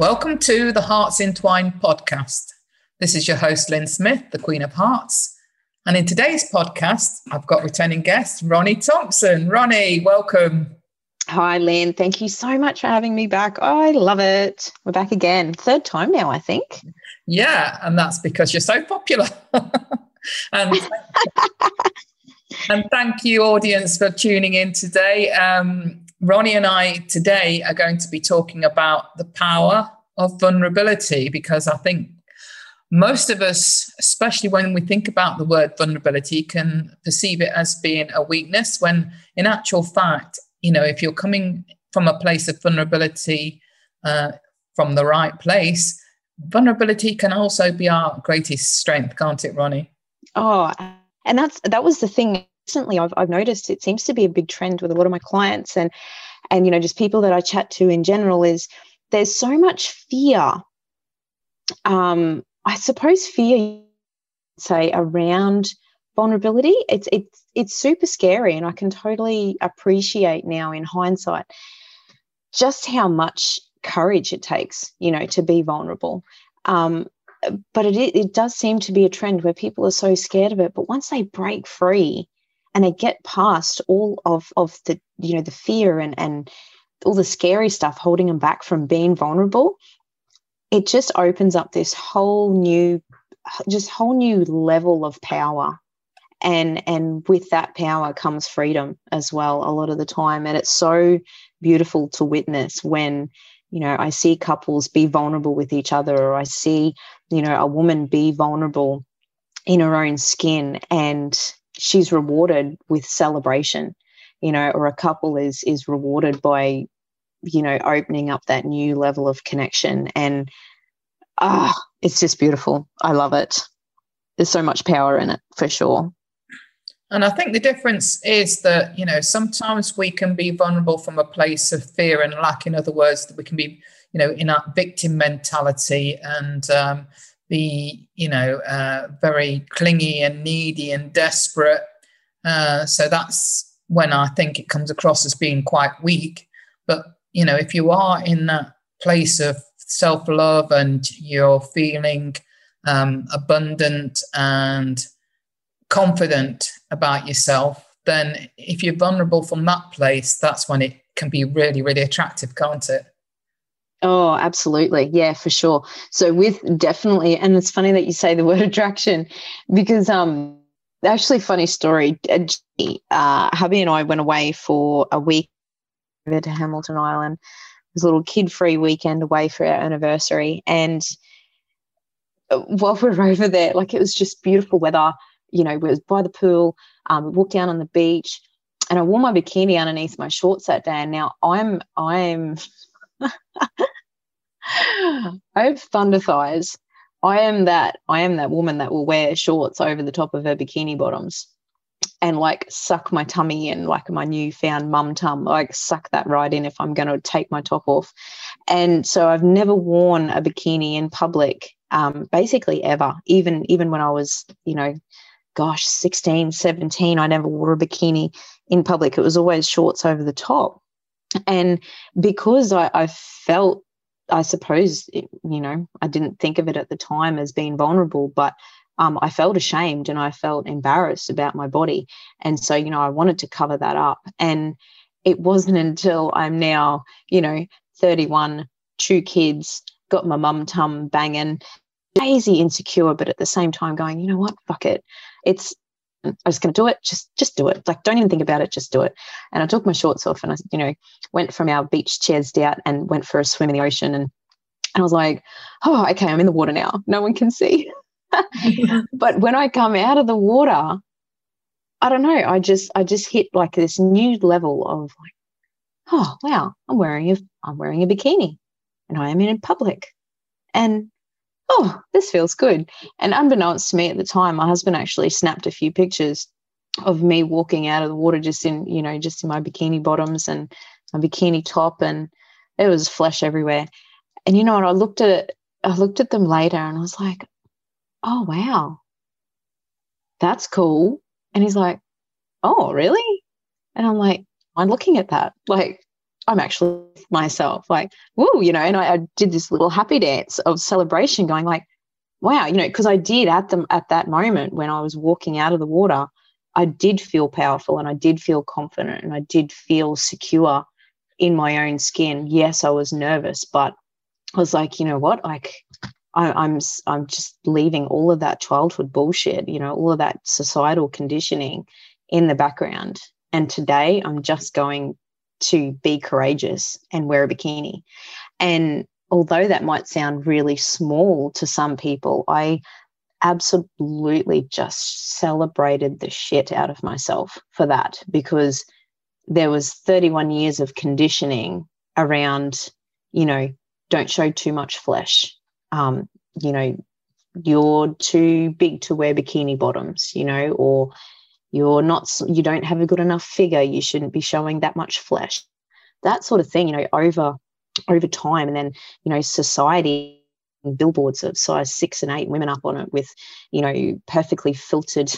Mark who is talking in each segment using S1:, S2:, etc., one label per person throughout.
S1: Welcome to the Hearts Entwined podcast. This is your host, Lynn Smith, the Queen of Hearts. And in today's podcast, I've got returning guest, Ronnie Thompson. Ronnie, welcome.
S2: Hi, Lynn. Thank you so much for having me back. Oh, I love it. We're back again. Third time now, I think.
S1: Yeah, and that's because you're so popular. and, and thank you, audience, for tuning in today. Um, Ronnie and I today are going to be talking about the power of vulnerability because I think most of us, especially when we think about the word vulnerability, can perceive it as being a weakness when in actual fact, you know, if you're coming from a place of vulnerability uh, from the right place, vulnerability can also be our greatest strength, can't it, Ronnie?
S2: Oh, and that's that was the thing recently I've, I've noticed it seems to be a big trend with a lot of my clients and and you know just people that I chat to in general is there's so much fear um I suppose fear say around vulnerability. It's it's it's super scary and I can totally appreciate now in hindsight just how much courage it takes you know to be vulnerable. Um, but it, it does seem to be a trend where people are so scared of it but once they break free and they get past all of of the you know the fear and and all the scary stuff holding them back from being vulnerable it just opens up this whole new just whole new level of power. And and with that power comes freedom as well a lot of the time. And it's so beautiful to witness when you know i see couples be vulnerable with each other or i see you know a woman be vulnerable in her own skin and she's rewarded with celebration you know or a couple is is rewarded by you know opening up that new level of connection. And ah it's just beautiful. I love it. There's so much power in it for sure.
S1: And i think the difference is that you know sometimes we can be vulnerable from a place of fear and lack. In other words that we can be you know in our victim mentality. And um, be, you know, uh, very clingy and needy and desperate. Uh, so that's when I think it comes across as being quite weak. But, you know, if you are in that place of self love and you're feeling um, abundant and confident about yourself, then if you're vulnerable from that place, that's when it can be really, really attractive, can't it?
S2: Oh, absolutely. Yeah, for sure. So with definitely, and it's funny that you say the word attraction because um actually funny story. Uh, hubby and I went away for a week over to Hamilton Island. It was a little kid-free weekend away for our anniversary, and uh, while we were over there, like it was just beautiful weather. You know, we was by the pool. Um, walked down on the beach, and I wore my bikini underneath my shorts that day. And now I'm I'm I have thunder thighs. I am that I am that woman that will wear shorts over the top of her bikini bottoms and like suck my tummy in like my newfound mum tum, like suck that right in if I'm going to take my top off. And so I've never worn a bikini in public, um, basically ever. Even even when I was, you know, gosh, 16, 17, I never wore a bikini in public. It was always shorts over the top. And because I, I felt I suppose, you know, I didn't think of it at the time as being vulnerable, but um, I felt ashamed and I felt embarrassed about my body. And so, you know, I wanted to cover that up. And it wasn't until I'm now, you know, 31, two kids, got my mum tum banging, crazy insecure, but at the same time going, you know what, fuck it. It's I was going to do it. Just, just do it. Like, don't even think about it. Just do it. And I took my shorts off and I, you know, went from our beach chairs out and went for a swim in the ocean. And, and I was like, oh, okay, I'm in the water now. No one can see. but when I come out of the water, I don't know. I just, I just hit like this new level of like, oh wow, I'm wearing a I'm wearing a bikini and I am in public. And oh, this feels good. And unbeknownst to me at the time, my husband actually snapped a few pictures of me walking out of the water just in, you know, just in my bikini bottoms and my bikini top and it was flesh everywhere. And you know what? I looked at I looked at them later and I was like, oh wow, that's cool. And he's like, oh, really? And I'm like, I'm looking at that. Like, I'm actually myself, like, whoa, you know, and I, I did this little happy dance of celebration, going like, wow, you know, because I did at them at that moment when I was walking out of the water, I did feel powerful and I did feel confident and I did feel secure in my own skin. Yes, I was nervous, but I was like, you know what, like I, I'm I'm just leaving all of that childhood bullshit, you know, all of that societal conditioning in the background. And today I'm just going to be courageous and wear a bikini. And although that might sound really small to some people, I absolutely just celebrated the shit out of myself for that because there was 31 years of conditioning around, you know, don't show too much flesh um, you know, you're too big to wear bikini bottoms, you know, or you're not, you don't have a good enough figure, you shouldn't be showing that much flesh, that sort of thing, you know, over over time, and then you know, society billboards of size six and eight women up on it with you know perfectly filtered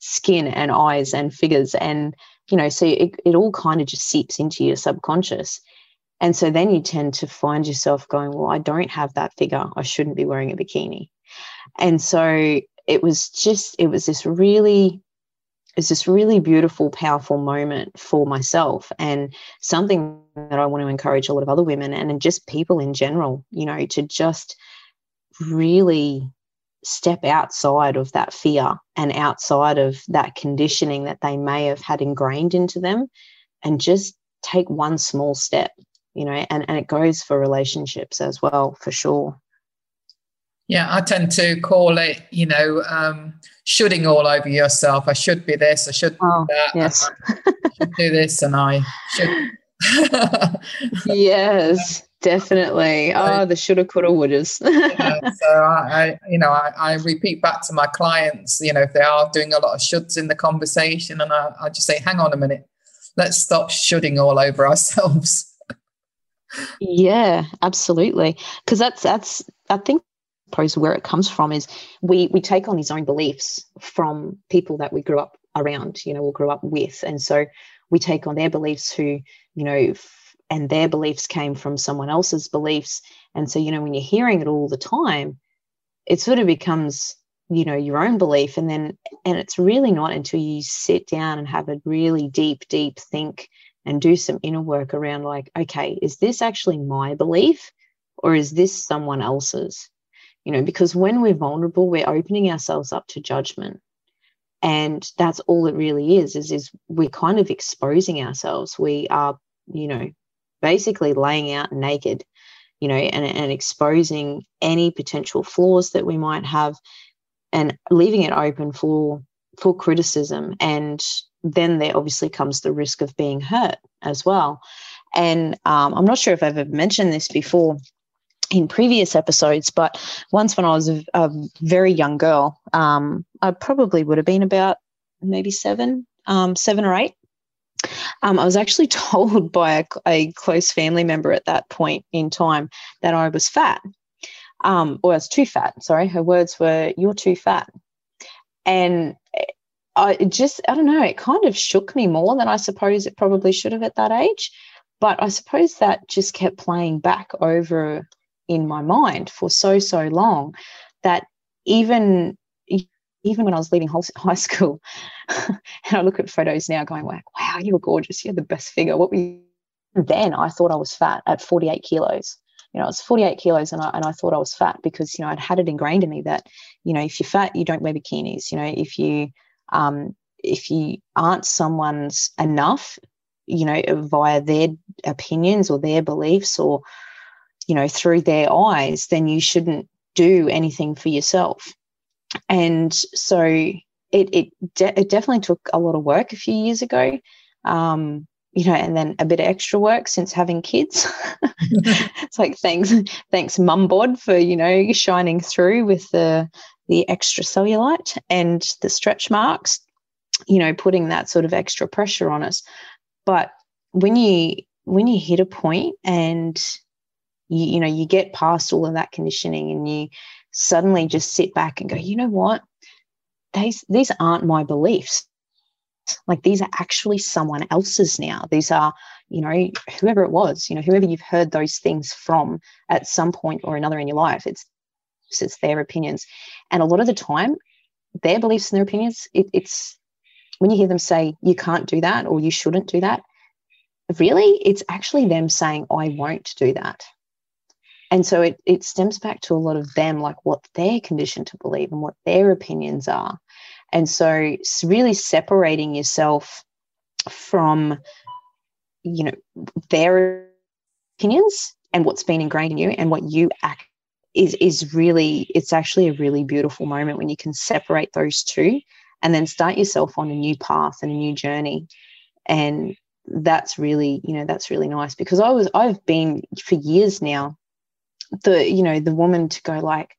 S2: skin and eyes and figures. And you know so it, it all kind of just seeps into your subconscious. And so then you tend to find yourself going, well, I don't have that figure. I shouldn't be wearing a bikini. And so it was just, it was this really, it's this really beautiful, powerful moment for myself and something that I want to encourage a lot of other women and just people in general, you know, to just really step outside of that fear and outside of that conditioning that they may have had ingrained into them and just take one small step you know, and, and it goes for relationships as well, for sure.
S1: Yeah, I tend to call it, you know, um, shoulding all over yourself. I should be this, I should oh, that,
S2: yes.
S1: I should do this, and I should.
S2: yes, definitely. Oh, the shoulda, coulda, wouldas.
S1: yeah, so I, I, you know, I, I, repeat back to my clients, you know, if they are doing a lot of shoulds in the conversation, and I, I just say, hang on a minute, let's stop shoulding all over ourselves.
S2: Yeah, absolutely. Because that's that's I think suppose where it comes from is we we take on these own beliefs from people that we grew up around, you know, or grew up with, and so we take on their beliefs who, you know, and their beliefs came from someone else's beliefs, and so you know when you're hearing it all the time, it sort of becomes you know your own belief. And then and it's really not until you sit down and have a really deep deep think and do some inner work around like, okay, is this actually my belief or is this someone else's? You know, because when we're vulnerable, we're opening ourselves up to judgment. And that's all it really is, is, is we're kind of exposing ourselves. We are, you know, basically laying out naked, you know, and, and exposing any potential flaws that we might have and leaving it open for for criticism and then there obviously comes the risk of being hurt as well. And um, I'm not sure if I've ever mentioned this before in previous episodes, but once when I was a, a very young girl, um, I probably would have been about maybe seven, um, seven or eight. Um, I was actually told by a, a, close family member at that point in time that I was fat, um, or I was too fat. Sorry, her words were, "You're too fat," and I just, I don't know, it kind of shook me more than I suppose it probably should have at that age. But I suppose that just kept playing back over in my mind for so, so long that even even when I was leaving high school, and I look at photos now going like, wow, you were gorgeous. You had the best figure. What were you? Then I thought I was fat at 48 kilos. You know, I was 48 kilos and I, and I thought I was fat because, you know, I'd had it ingrained in me that, you know, if you're fat, you don't wear bikinis. You know, if you um, if you aren't someone's enough, you know, via their opinions or their beliefs or, you know, through their eyes, then you shouldn't do anything for yourself. And so it it, de- it definitely took a lot of work a few years ago. Um, you know, and then a bit of extra work since having kids. it's like thanks, thanks, mum bod for you know shining through with the the extra cellulite and the stretch marks. You know, putting that sort of extra pressure on us. But when you when you hit a point and you, you know you get past all of that conditioning and you suddenly just sit back and go, you know what, these these aren't my beliefs. Like these are actually someone else's now. These are you know whoever it was you know whoever you've heard those things from at some point or another in your life. It's it's their opinions. And a lot of the time their beliefs and their opinions it, it's when you hear them say you can't do that or you shouldn't do that really it's actually them saying i won't do that and so it, it stems back to a lot of them like what they're conditioned to believe and what their opinions are. And so really separating yourself from, you know, their opinions and what's been ingrained in you and what you act is is really it's actually a really beautiful moment when you can separate those two and then start yourself on a new path and a new journey. And that's really you know that's really nice because i was i've been for years now the you know the woman to go like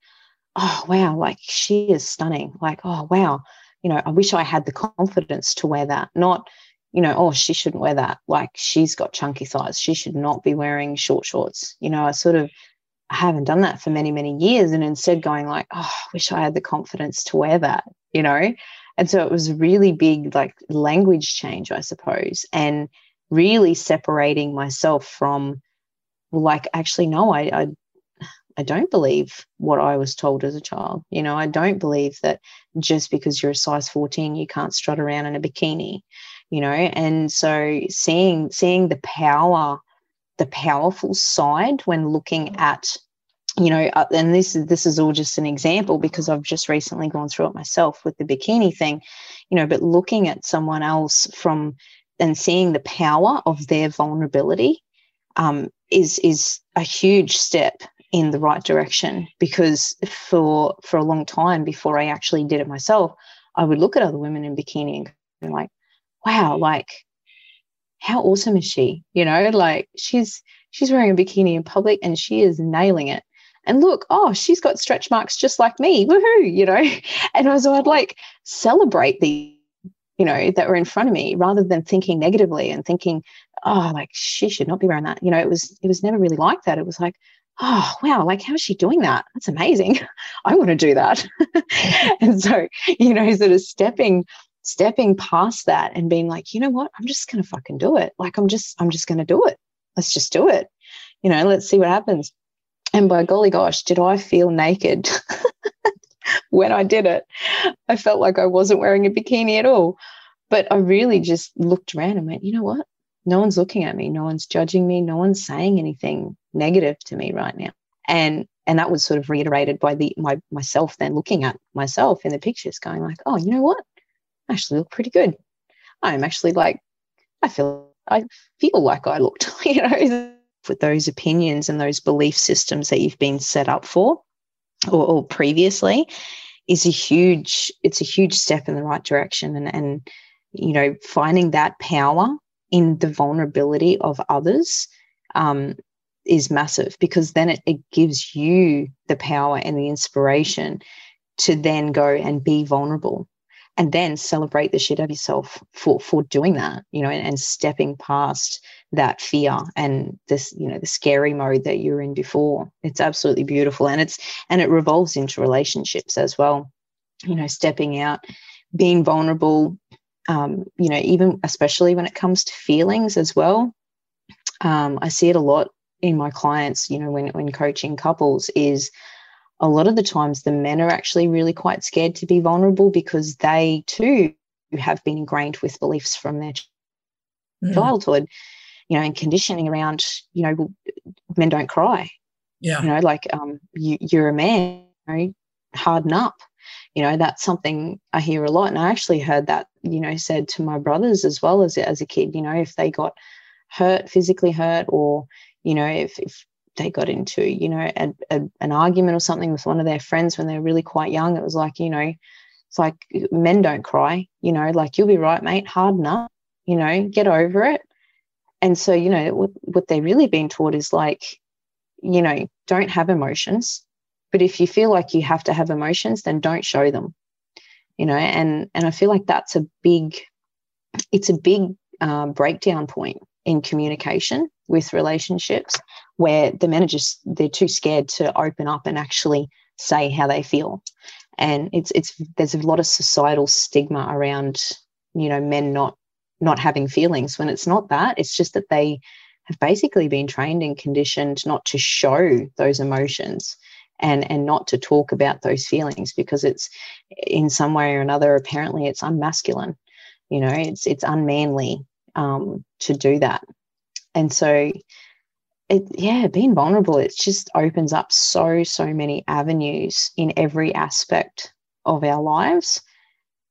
S2: oh wow like she is stunning. Like oh wow. You know i wish i had the confidence to wear that. Not you know oh she shouldn't wear that. Like she's got chunky thighs. She should not be wearing short shorts. You know i sort of haven't done that for many many years and instead going like oh i wish i had the confidence to wear that you know? And so it was really big like language change i suppose and really separating myself from like actually no i, I I don't believe what I was told as a child. You know, I don't believe that just because you're a size 14, you can't strut around in a bikini, you know, and so seeing seeing the power, the powerful side when looking at you know, uh, and this is this is all just an example because I've just recently gone through it myself with the bikini thing, you know, but looking at someone else from and seeing the power of their vulnerability um, is is a huge step in the right direction because for for a long time before I actually did it myself, I would look at other women in bikini and like, wow, like how awesome is she? You know, like she's she's wearing a bikini in public and she is nailing it. And look, oh, she's got stretch marks just like me. Woohoo, you know. And so I'd like celebrate the, you know, that were in front of me rather than thinking negatively and thinking, oh, like she should not be wearing that. You know, it was it was never really like that. It was like, oh wow like how's she doing that? That's amazing. I want to do that. And so you know sort of stepping stepping past that and being like you know what? I'm just gonna fucking do it. Like i'm just i'm just gonna do it. Let's just do it. You know let's see what happens. And by golly gosh did i feel naked when i did it? I felt like i wasn't wearing a bikini at all. But i really just looked around and went you know what no one's looking at me no one's judging me no one's saying anything negative to me right now. And and that was sort of reiterated by the my myself then looking at myself in the pictures going like oh you know what? I actually look pretty good. I'm actually like i feel i feel like i looked you know with those opinions and those belief systems that you've been set up for or, or previously is a huge it's a huge step in the right direction. And and you know finding that power in the vulnerability of others um, is massive because then it, it gives you the power and the inspiration to then go and be vulnerable and then celebrate the shit out of yourself for for doing that you know and, and, stepping past that fear and this you know the scary mode that you were in before. It's absolutely beautiful and it's and it revolves into relationships as well you know stepping out being vulnerable um, you know even especially when it comes to feelings as well um, i see it a lot in my clients, you know, when, when coaching couples is a lot of the times the men are actually really quite scared to be vulnerable because they too have been ingrained with beliefs from their mm. childhood, you know, and conditioning around, you know, men don't cry.
S1: Yeah.
S2: You know, like um, you, you're a man, you know, harden up. You know, that's something I hear a lot. And I actually heard that, you know, said to my brothers as well as, as a kid, you know, if they got hurt, physically hurt, or you know, if, if they got into, you know, a, a, an argument or something with one of their friends when they were really quite young, it was like, you know, it's like men don't cry, you know, like you'll be right, mate, harden up, you know, get over it. and so you know what, what they're really being taught is like you know don't have emotions but if you feel like you have to have emotions then don't show them you know and and i feel like that's a big it's a big um, breakdown point in communication with relationships where the managers they're too scared to open up and actually say how they feel. And it's it's there's a lot of societal stigma around you know men not not having feelings when it's not that. It's just that they have basically been trained and conditioned not to show those emotions and and not to talk about those feelings because it's in some way or another apparently it's unmasculine you know it's it's unmanly um, to do that. And so it yeah being vulnerable it just opens up so so many avenues in every aspect of our lives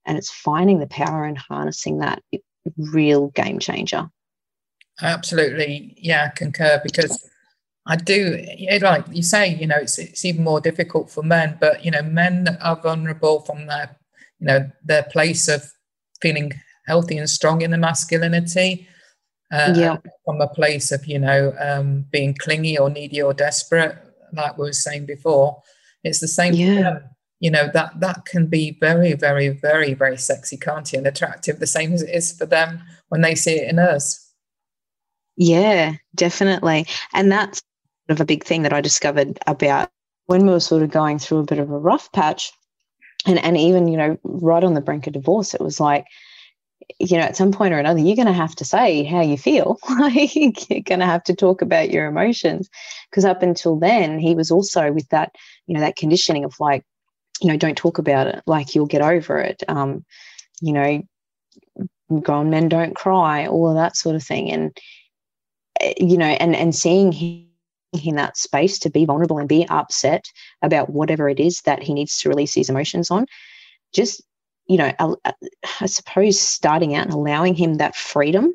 S2: and it's finding the power and harnessing that real game changer.
S1: Absolutely. Yeah concur because I do, like you say, you know, it's, it's even more difficult for men, but, you know, men are vulnerable from their, you know, their place of feeling healthy and strong in the masculinity. Uh, yeah. From a place of, you know, um, being clingy or needy or desperate, like we were saying before. It's the same yeah. You know, that that can be very, very, very, very sexy, can't it? And attractive, the same as it is for them when they see it in us.
S2: Yeah, definitely. And that's of a big thing that I discovered about when we were sort of going through a bit of a rough patch and and even you know right on the brink of divorce it was like you know at some point or another you're going to have to say how you feel. Like you're going to have to talk about your emotions. Because up until then he was also with that you know that conditioning of like you know don't talk about it. Like you'll get over it. Um you know grown men don't cry all of that sort of thing. And eh, you know and and seeing him in that space to be vulnerable and be upset about whatever it is that he needs to release his emotions on. Just you know i suppose starting out and allowing him that freedom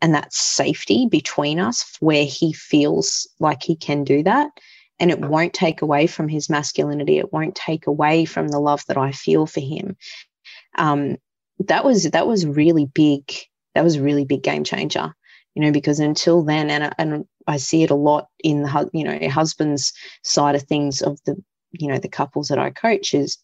S2: and that safety between us where he feels like he can do that. And it won't take away from his masculinity. It won't take away from the love that i feel for him. Um, that was that was really big that was a really big game changer you know because until then and, and I see it a lot in the you know husband's side of things of the you know the couples that I coach is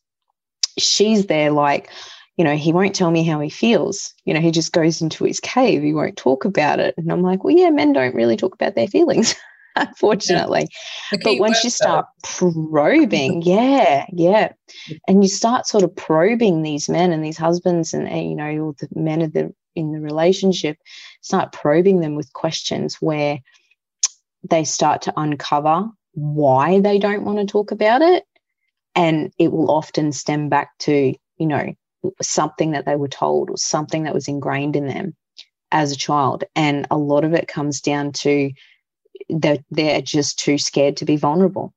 S2: she's there like you know he won't tell me how he feels. You know he just goes into his cave. He won't talk about it. And I'm like well yeah men don't really talk about their feelings unfortunately. Yeah. but once you start probing yeah yeah. And you start sort of probing these men and these husbands and eh, you know all the men of the in the relationship start probing them with questions where they start to uncover why they don't want to talk about it. And it will often stem back to, you know, something that they were told or something that was ingrained in them as a child. And a lot of it comes down to that they're just too scared to be vulnerable,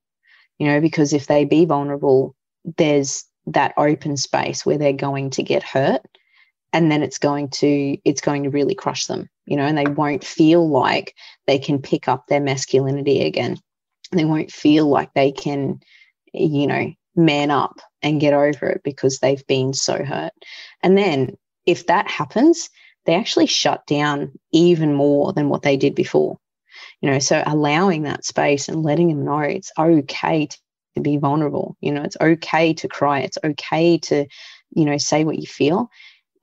S2: you know, because if they be vulnerable, there's that open space where they're going to get hurt and then it's going to it's going to really crush them you know and they won't feel like they can pick up their masculinity again. They won't feel like they can you know man up and get over it because they've been so hurt. And then if that happens they actually shut down even more than what they did before. You know so allowing that space and letting them know it's okay to be vulnerable you know it's okay to cry it's okay to you know say what you feel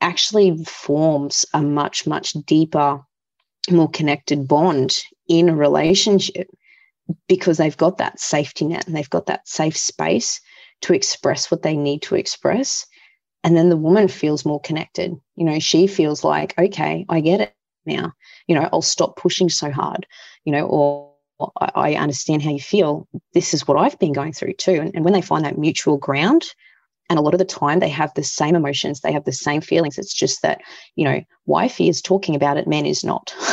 S2: actually forms a much, much deeper, more connected bond in a relationship because they've got that safety net and they've got that safe space to express what they need to express. And then the woman feels more connected. You know, she feels like, okay, I get it now. You know, I'll stop pushing so hard, you know, or I understand how you feel. This is what I've been going through too. And, and when they find that mutual ground, and a lot of the time they have the same emotions they have the same feelings. It's just that you know wifey is talking about it men is not.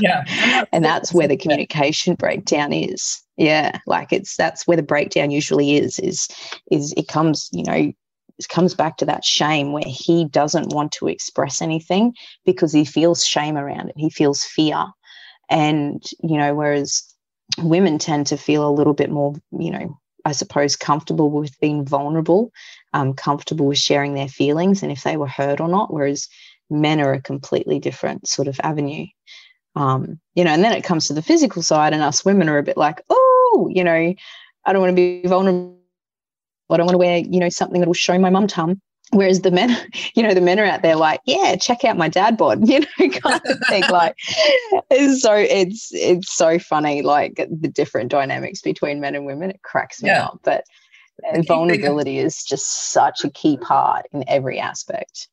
S2: Yeah and that's where the communication breakdown is. Yeah like it's that's where the breakdown usually is is is it comes you know it comes back to that shame where he doesn't want to express anything because he feels shame around it. He feels fear. And you know whereas women tend to feel a little bit more you know I suppose, comfortable with being vulnerable, um, comfortable with sharing their feelings and if they were heard or not, whereas men are a completely different sort of avenue. Um, you know, and then it comes to the physical side, and us women are a bit like, oh, you know, I don't want to be vulnerable. I don't want to wear, you know, something that will show my mum tum. Whereas the men, you know, the men are out there like, yeah, check out my dad bod, you know, kind of thing. like, it's so it's it's so funny, like the different dynamics between men and women. It cracks me yeah. up, but vulnerability is just such a key part in every aspect.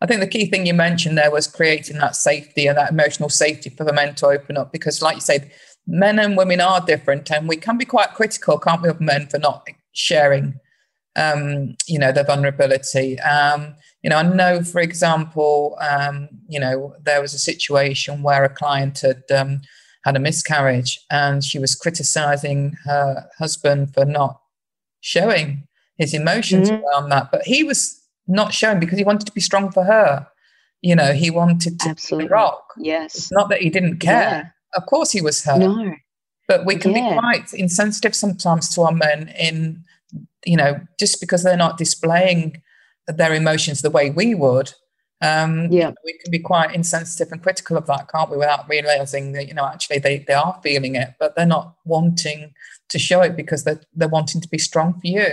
S1: I think the key thing you mentioned there was creating that safety and that emotional safety for the men to open up because, like you said, men and women are different, and we can be quite critical, can't we, of men for not sharing, um, you know, their vulnerability. Um, you know, I know, for example, um, you know, there was a situation where a client had um, had a miscarriage, and she was criticizing her husband for not showing his emotions mm-hmm. around that, but he was not showing because he wanted to be strong for her. You know, he wanted to Absolutely. rock.
S2: Yes.
S1: It's not that he didn't care. Yeah. Of course he was hurt.
S2: No.
S1: But we can yeah. be quite insensitive sometimes to our men in, you know, just because they're not displaying their emotions the way we would. Um, yeah. we can be quite insensitive and critical of that, can't we, without realizing that, you know, actually they, they are feeling it, but they're not wanting to show it because they're, they're wanting to be strong for you.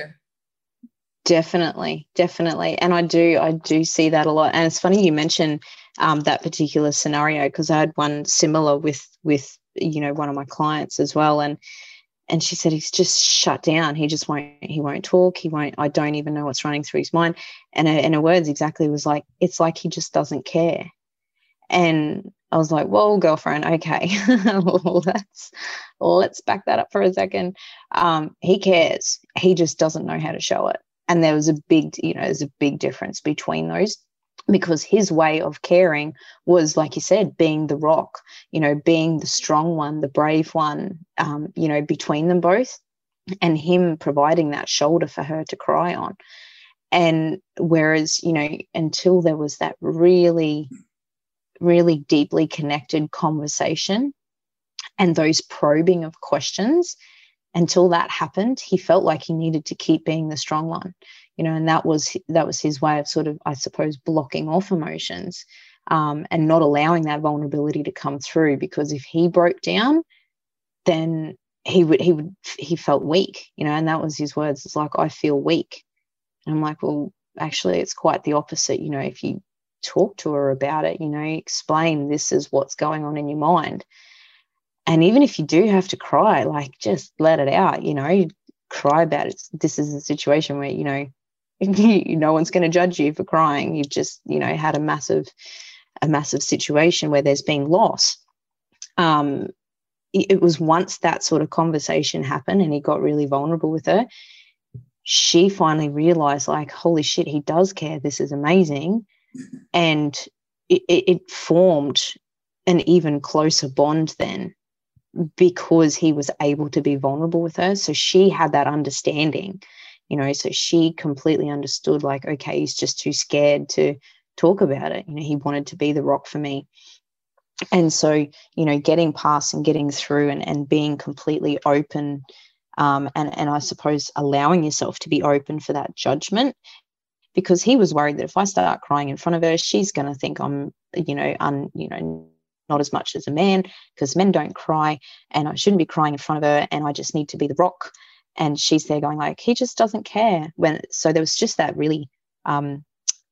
S2: Definitely, definitely, and I do, I do see that a lot. And it's funny you mention um, that particular scenario because I had one similar with with you know one of my clients as well, and and she said he's just shut down. He just won't. He won't talk. He won't. I don't even know what's running through his mind. And her, her words exactly was like, it's like he just doesn't care. And I was like, "Whoa, girlfriend, okay, let's let's back that up for a second. Um, he cares. He just doesn't know how to show it and there was a big you know there's a big difference between those because his way of caring was like you said being the rock you know being the strong one the brave one um, you know between them both and him providing that shoulder for her to cry on and whereas you know until there was that really really deeply connected conversation and those probing of questions until that happened he felt like he needed to keep being the strong one you know and that was that was his way of sort of i suppose blocking off emotions um, and not allowing that vulnerability to come through because if he broke down then he would he would he felt weak you know and that was his words it's like i feel weak and i'm like well actually it's quite the opposite. You know if you talk to her about it you know explain this is what's going on in your mind. And even if you do have to cry like just let it out you know cry about it. This is a situation where you know no one's going to judge you for crying. You've just you know had a massive a massive situation where there's been loss. Um it was once that sort of conversation happened and he got really vulnerable with her she finally realized like holy shit he does care this is amazing and it, it formed an even closer bond then because he was able to be vulnerable with her. So she had that understanding, you know, so she completely understood, like, okay, he's just too scared to talk about it. You know, he wanted to be the rock for me. And so, you know, getting past and getting through and, and being completely open um, and, and I suppose allowing yourself to be open for that judgment because he was worried that if I start crying in front of her, she's going to think I'm, you know, un, you know, not as much as a man because men don't cry and I shouldn't be crying in front of her and I just need to be the rock. And she's there going like, he just doesn't care. When so there was just that really, um,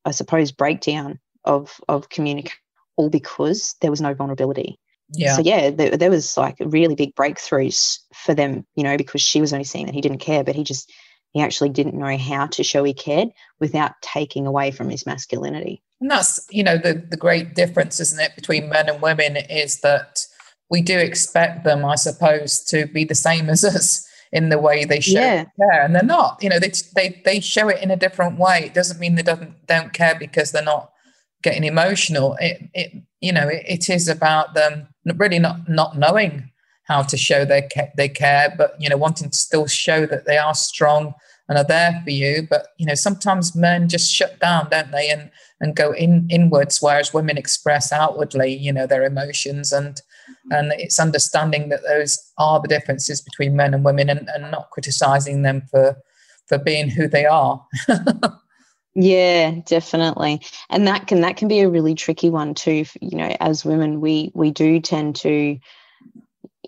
S2: I suppose, breakdown of of communication, all because there was no vulnerability. Yeah. So yeah, there, there was like really big breakthroughs for them, you know, because she was only seeing that he didn't care, but he just he actually didn't know how to show he cared without taking away from his masculinity.
S1: And that's, you know, the, the great difference, isn't it, between men and women is that we do expect them, I suppose, to be the same as us in the way they show yeah. care. And they're not, you know, they, they, they show it in a different way. It doesn't mean they don't, don't care because they're not getting emotional. It, it you know, it, it is about them really not, not knowing how to show they, they care, but, you know, wanting to still show that they are strong and are there for you. But you know, sometimes men just shut down, don't they, and and go in inwards, whereas women express outwardly, you know, their emotions and mm-hmm. and it's understanding that those are the differences between men and women and, and not criticizing them for for being who they are.
S2: Yeah, definitely. And that can that can be a really tricky one too. You know, as women, we we do tend to,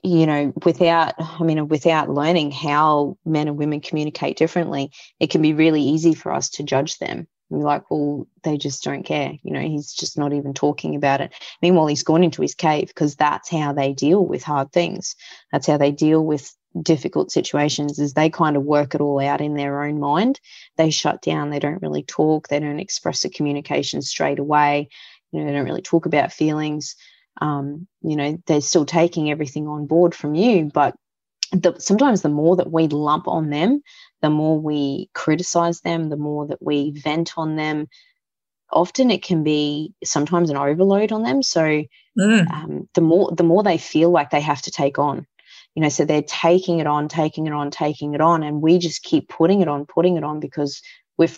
S2: you know, without I mean, without learning how men and women communicate differently, it can be really easy for us to judge them. And like, well, they just don't care. You know, he's just not even talking about it. Meanwhile, he's gone into his cave because that's how they deal with hard things. That's how they deal with difficult situations is they kind of work it all out in their own mind. They shut down, they don't really talk, they don't express the communication straight away, you know, they don't really talk about feelings. Um, you know, they're still taking everything on board from you, but the, sometimes the more that we lump on them, the more we criticize them, the more that we vent on them. Often it can be sometimes an overload on them. So mm. um, the more the more they feel like they have to take on, you know so they're taking it on taking it on taking it on and we just keep putting it on putting it on because we're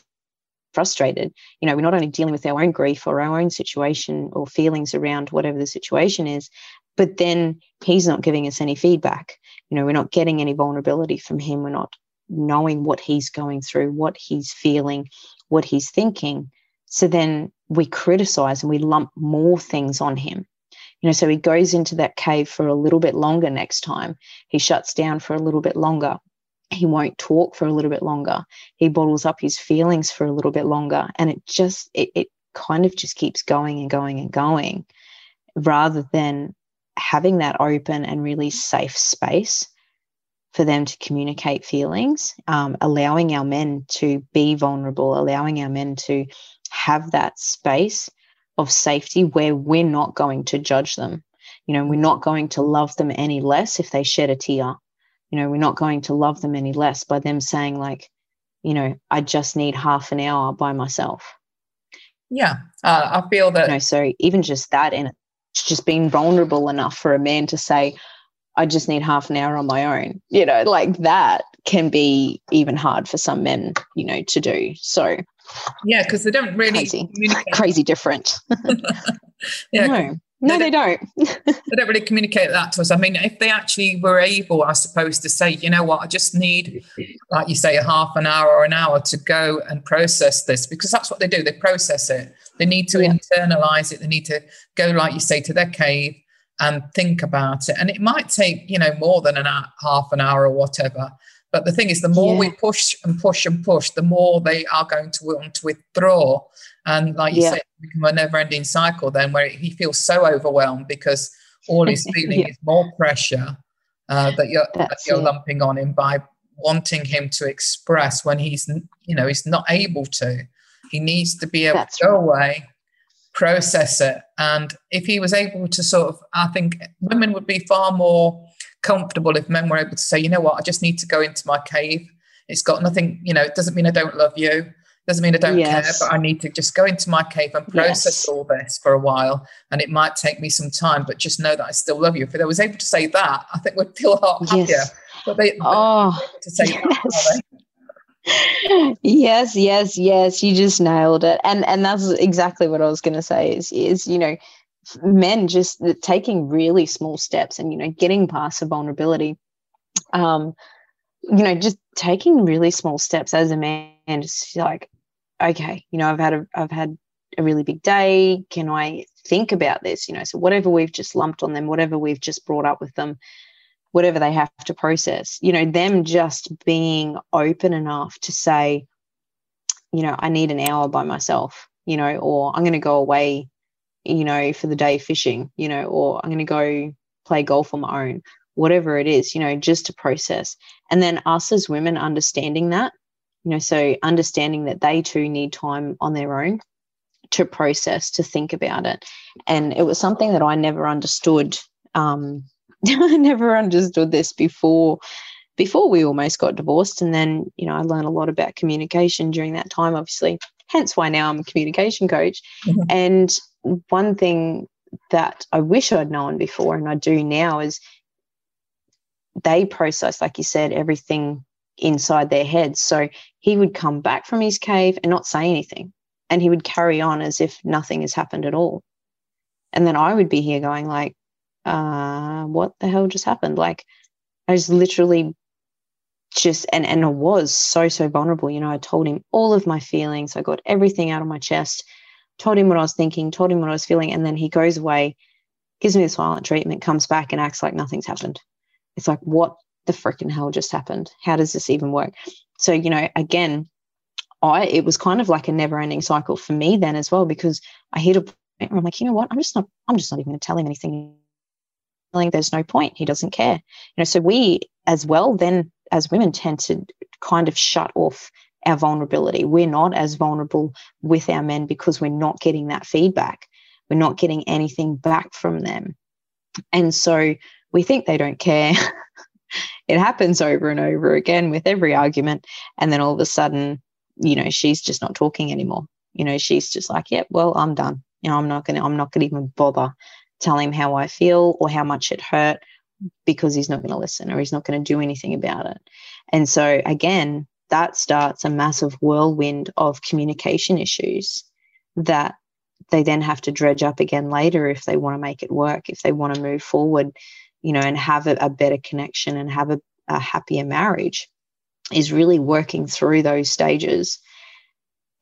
S2: frustrated. You know we're not only dealing with our own grief or our own situation or feelings around whatever the situation is but then he's not giving us any feedback. You know we're not getting any vulnerability from him. We're not knowing what he's going through what he's feeling what he's thinking. So then we criticize and we lump more things on him you know so he goes into that cave for a little bit longer next time. He shuts down for a little bit longer. He won't talk for a little bit longer. He bottles up his feelings for a little bit longer. And it just it, it kind of just keeps going and going and going rather than having that open and really safe space for them to communicate feelings, um, allowing our men to be vulnerable, allowing our men to have that space of safety where we're not going to judge them. You know, we're not going to love them any less if they shed a tear. You know, we're not going to love them any less by them saying, like, you know, I just need half an hour by myself.
S1: Yeah, uh, I feel that.
S2: You know, so even just that, and it's just being vulnerable enough for a man to say, I just need half an hour on my own, you know, like that can be even hard for some men, you know, to do. So,
S1: yeah, because they don't really
S2: crazy, crazy different.
S1: yeah,
S2: no. No, they, don't.
S1: They don't. they don't really communicate that to us. I mean, if they actually were able, I suppose, to say, you know what, I just need, like you say, a half an hour or an hour to go and process this, because that's what they do. They process it. They need to yeah. internalize it. They need to go, like you say, to their cave and think about it. And it might take, you know, more than an hour, half an hour or whatever. But the thing is, the more yeah. we push and push and push, the more they are going to want to withdraw. And like you yeah. said, become a never ending cycle then where he feels so overwhelmed because all he's feeling yeah. is more pressure uh, that you're, that you're lumping on him by wanting him to express when he's, you know, he's not able to. He needs to be able That's to go right. away, process it. And if he was able to sort of, I think women would be far more comfortable if men were able to say, you know what, I just need to go into my cave. It's got nothing, you know, it doesn't mean I don't love you. Doesn't mean I don't yes. care, but I need to just go into my cave and process yes. all this for a while. And it might take me some time, but just know that I still love you. If I was able to say that, I think we'd feel a lot happier. Yes. But they, oh, to say yes.
S2: That, yes, yes, yes. You just nailed it. And and that's exactly what I was gonna say is is, you know, men just taking really small steps and you know getting past the vulnerability. Um you know just taking really small steps as a man just like okay you know i've had a i've had a really big day. Can i think about this? You know so whatever we've just lumped on them whatever we've just brought up with them whatever they have to process you know them just being open enough to say you know i need an hour by myself you know or i'm going to go away you know, for the day fishing, you know, or I'm going to go play golf on my own, whatever it is, you know, just to process. And then us as women understanding that, you know, so understanding that they too need time on their own to process, to think about it. And it was something that I never understood. Um, I never understood this before before we almost got divorced and then you know i learned a lot about communication during that time obviously hence why now i'm a communication coach mm-hmm. and one thing that I wish I'd known before and I do now is they process, like you said, everything inside their heads. So he would come back from his cave and not say anything. And he would carry on as if nothing has happened at all. And then I would be here going like, uh, what the hell just happened? Like I was literally just and and I was so so vulnerable. You know, I told him all of my feelings. I got everything out of my chest. Told him what I was thinking. Told him what I was feeling, and then he goes away, gives me the silent treatment, comes back and acts like nothing's happened. It's like what the freaking hell just happened? How does this even work? So you know, again, I it was kind of like a never ending cycle for me then as well because I hit a point where I'm like, you know what? I'm just not. I'm just not even going to tell him anything. There's no point. He doesn't care. You know, so we as well then as women tend to kind of shut off our vulnerability. We're not as vulnerable with our men because we're not getting that feedback. We're not getting anything back from them. And so we think they don't care. it happens over and over again with every argument. And then all of a sudden, you know, she's just not talking anymore. You know, she's just like, yep, yeah, well, I'm done. You know, I'm not gonna, I'm not gonna even bother telling him how I feel or how much it hurt because he's not going to listen or he's not going to do anything about it. And so, again, that starts a massive whirlwind of communication issues that they then have to dredge up again later if they want to make it work, if they want to move forward, you know, and have a, a better connection and have a, a happier marriage is really working through those stages.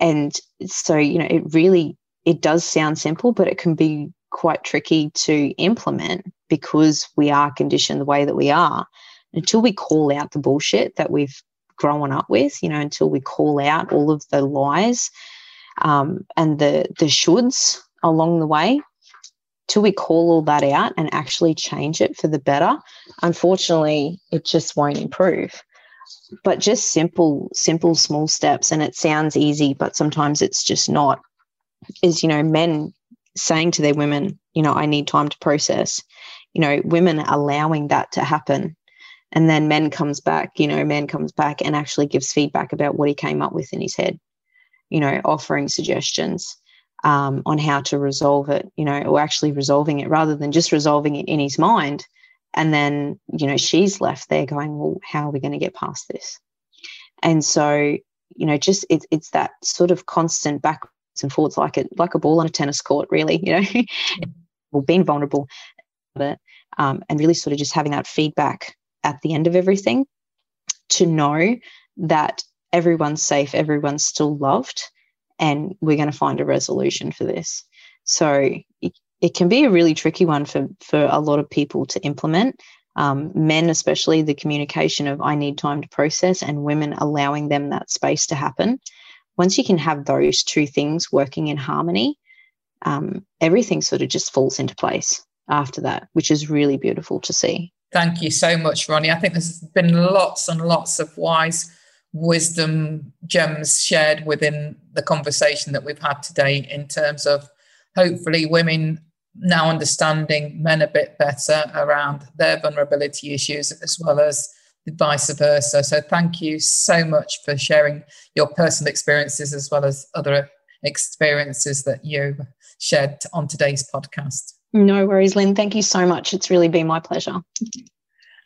S2: And so, you know, it really it does sound simple, but it can be quite tricky to implement because we are conditioned the way that we are until we call out the bullshit that we've grown up with you know until we call out all of the lies um, and the the shoulds along the way till we call all that out and actually change it for the better unfortunately it just won't improve but just simple simple small steps and it sounds easy but sometimes it's just not is you know men saying to their women you know i need time to process you know, women allowing that to happen. And then men comes back, you know, man comes back and actually gives feedback about what he came up with in his head, you know, offering suggestions um, on how to resolve it, you know, or actually resolving it rather than just resolving it in his mind. And then, you know, she's left there going, well, how are we going to get past this? And so, you know, just it's it's that sort of constant backwards and forwards, like a like a ball on a tennis court, really, you know, well, being vulnerable it um, and really sort of just having that feedback at the end of everything to know that everyone's safe, everyone's still loved, and we're going to find a resolution for this. So it, it can be a really tricky one for for a lot of people to implement. Um, men, especially, the communication of I need time to process, and women allowing them that space to happen. Once you can have those two things working in harmony, um, everything sort of just falls into place after that, which is really beautiful to see.
S1: Thank you so much, Ronnie. I think there's been lots and lots of wise wisdom gems shared within the conversation that we've had today in terms of hopefully women now understanding men a bit better around their vulnerability issues as well as vice versa. So thank you so much for sharing your personal experiences as well as other experiences that you shared on today's podcast.
S2: No worries, Lynn. Thank you so much. It's really been my pleasure.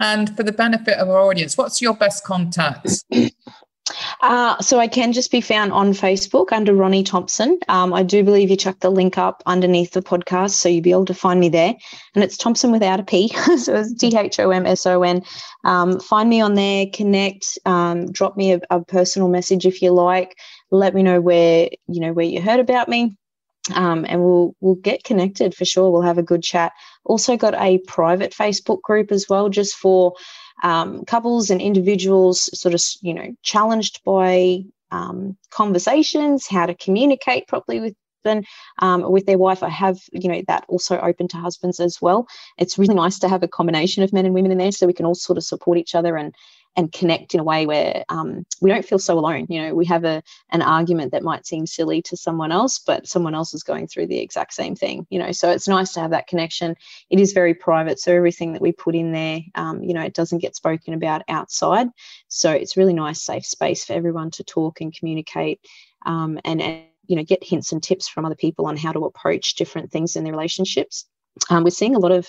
S1: And for the benefit of our audience, what's your best contact?
S2: Uh, so I can just be found on Facebook under Ronnie Thomson. Um, I do believe you chucked the link up underneath the podcast, so you'll be able to find me there. And it's Thompson without a P, so it's T H O M S O N. Um, find me on there, connect, um, drop me a, a personal message if you like. Let me know where you know where you heard about me um, and we'll we'll get connected for sure. We'll have a good chat. Also got a private Facebook group as well, just for um, couples and individuals, sort of you know challenged by um, conversations, how to communicate properly with um, with their wife. I have you know that also open to husbands as well. It's really nice to have a combination of men and women in there, so we can all sort of support each other and and connect in a way where um, we don't feel so alone. You know, we have a an argument that might seem silly to someone else, but someone else is going through the exact same thing. You know, so it's nice to have that connection. It is very private, so everything that we put in there, um, you know, it doesn't get spoken about outside. So it's really nice, safe space for everyone to talk and communicate, um, and and you know, get hints and tips from other people on how to approach different things in their relationships. Um, we're seeing a lot of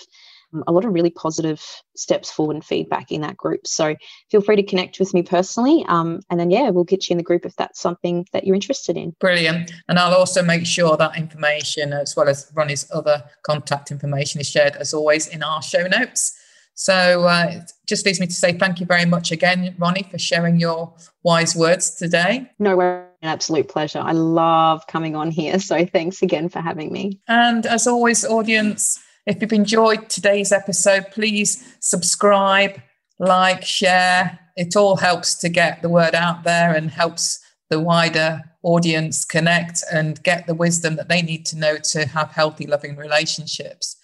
S2: a lot of really positive steps forward and feedback in that group. So feel free to connect with me personally. Um, and then, yeah, we'll get you in the group if that's something that you're interested in.
S1: Brilliant. And I'll also make sure that information, as well as Ronnie's other contact information, is shared as always in our show notes. So uh, it just leaves me to say thank you very much again, Ronnie, for sharing your wise words today.
S2: No, an absolute pleasure. I love coming on here. So thanks again for having me.
S1: And as always, audience, if you've enjoyed today's episode, please subscribe, like, share. It all helps to get the word out there and helps the wider audience connect and get the wisdom that they need to know to have healthy, loving relationships.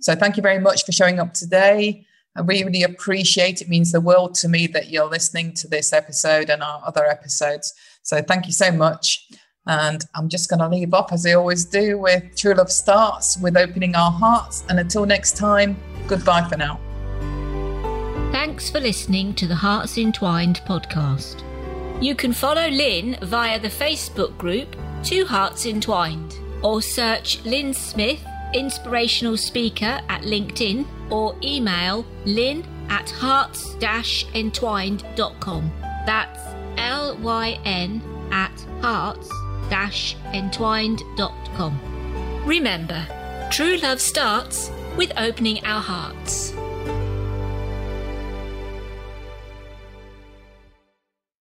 S1: So, thank you very much for showing up today. I really appreciate it. means the world to me that you're listening to this episode and our other episodes. So thank you so much. And I'm just going to leave off as I always do with True Love Starts with opening our hearts. And until next time, goodbye for now.
S3: Thanks for listening to the Hearts Entwined podcast. You can follow Lynn via the Facebook group Two Hearts Entwined or search Lynn Smith, inspirational speaker at LinkedIn or email lynn at hearts-entwined.com. That's L Y N at hearts-entwined.com. Remember, true love starts with opening our hearts.